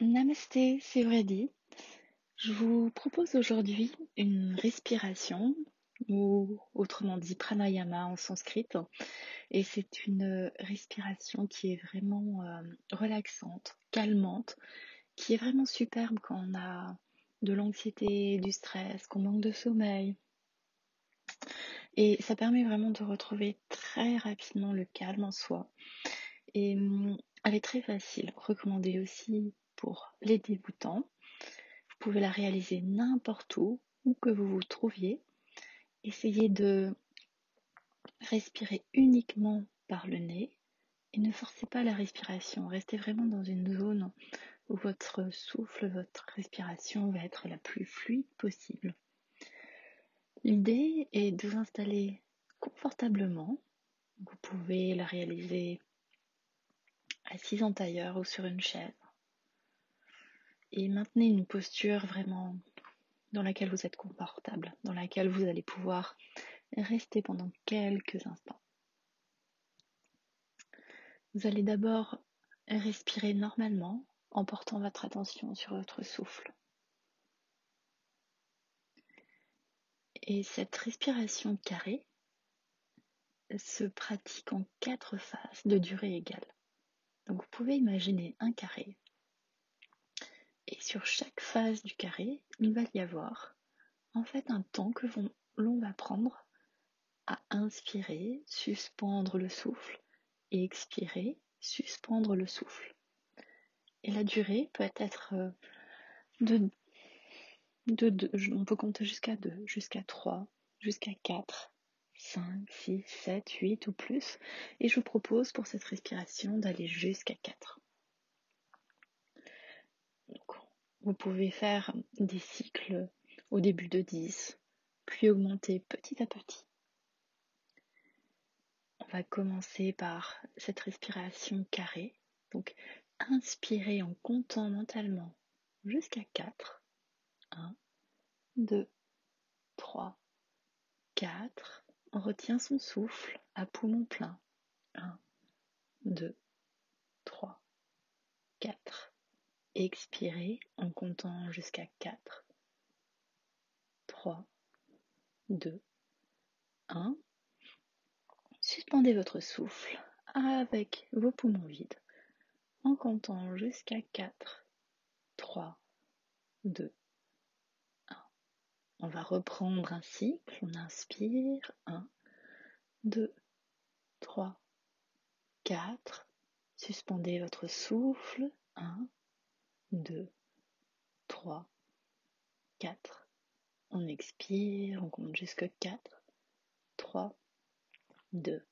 Namasté, c'est dit. Je vous propose aujourd'hui une respiration, ou autrement dit pranayama en sanskrit. Et c'est une respiration qui est vraiment euh, relaxante, calmante, qui est vraiment superbe quand on a de l'anxiété, du stress, qu'on manque de sommeil. Et ça permet vraiment de retrouver très rapidement le calme en soi. Et hum, elle est très facile, recommandée aussi pour les débutants. Vous pouvez la réaliser n'importe où, où que vous vous trouviez. Essayez de respirer uniquement par le nez et ne forcez pas la respiration. Restez vraiment dans une zone où votre souffle, votre respiration va être la plus fluide possible. L'idée est de vous installer confortablement. Vous pouvez la réaliser assise en tailleur ou sur une chaise. Et maintenez une posture vraiment dans laquelle vous êtes confortable, dans laquelle vous allez pouvoir rester pendant quelques instants. Vous allez d'abord respirer normalement en portant votre attention sur votre souffle. Et cette respiration carrée se pratique en quatre phases de durée égale. Donc vous pouvez imaginer un carré. Et sur chaque phase du carré, il va y avoir en fait un temps que l'on va prendre à inspirer, suspendre le souffle et expirer, suspendre le souffle. Et la durée peut être euh, de, de, de on peut compter jusqu'à 2, jusqu'à 3, jusqu'à 4, 5, 6, 7, 8 ou plus. Et je vous propose pour cette respiration d'aller jusqu'à 4. Pouvez faire des cycles au début de 10, puis augmenter petit à petit. On va commencer par cette respiration carrée. Donc, inspirez en comptant mentalement jusqu'à 4. 1, 2, 3, 4. On retient son souffle à poumon plein. 1, 2, 3, 4. Expirez en comptant jusqu'à 4. 3, 2, 1. Suspendez votre souffle avec vos poumons vides en comptant jusqu'à 4. 3, 2, on va reprendre un cycle. On inspire. 1, 2, 3, 4. Suspendez votre souffle. 1, 2, 3, 4. On expire. On compte jusqu'à 4. 3, 2,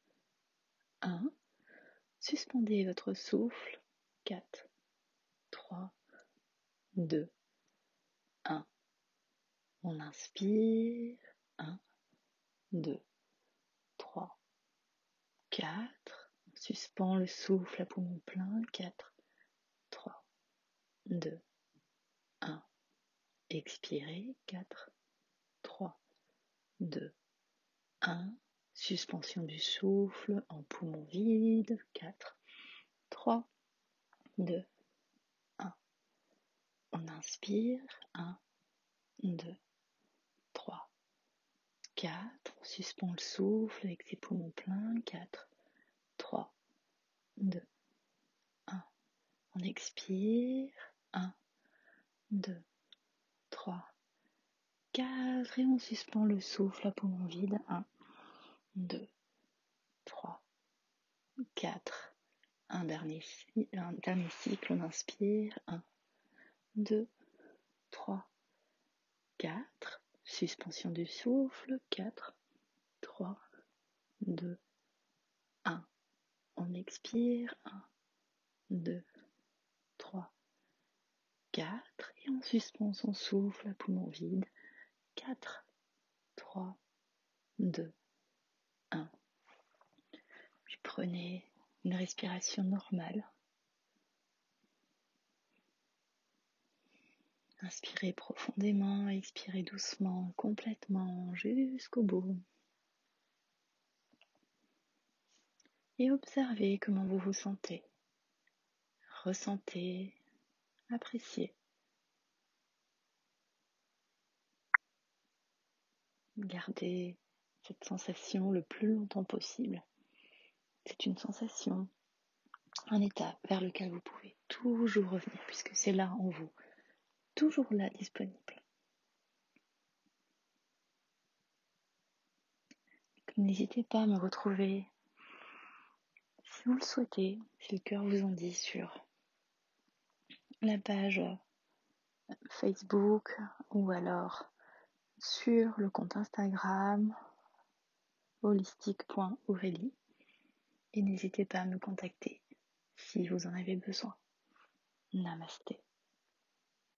1. Suspendez votre souffle. 4, 3, 2, on inspire. 1, 2, 3, 4. On suspend le souffle à poumon plein. 4, 3, 2, 1. Expirez. 4, 3, 2, 1. Suspension du souffle en poumon vide. 4, 3, 2, 1. On inspire. 1, 2, 4, on suspend le souffle avec ses poumons pleins, 4, 3, 2, 1. On expire, 1, 2, 3, 4 et on suspend le souffle à poumon vide, 1, 2, 3, 4. Un dernier, un dernier cycle, on inspire, 1, 2, 3, 4. Suspension du souffle. 4, 3, 2, 1. On expire. 1, 2, 3, 4. Et on suspend son souffle à poumon vide. 4, 3, 2, 1. Puis prenez une respiration normale. Inspirez profondément, expirez doucement, complètement, jusqu'au bout. Et observez comment vous vous sentez. Ressentez apprécier. Gardez cette sensation le plus longtemps possible. C'est une sensation, un état vers lequel vous pouvez toujours revenir puisque c'est là en vous, toujours là disponible. N'hésitez pas à me retrouver si vous le souhaitez, si le cœur vous en dit sur la page Facebook ou alors sur le compte Instagram holistique.aurélie et n'hésitez pas à me contacter si vous en avez besoin. Namasté.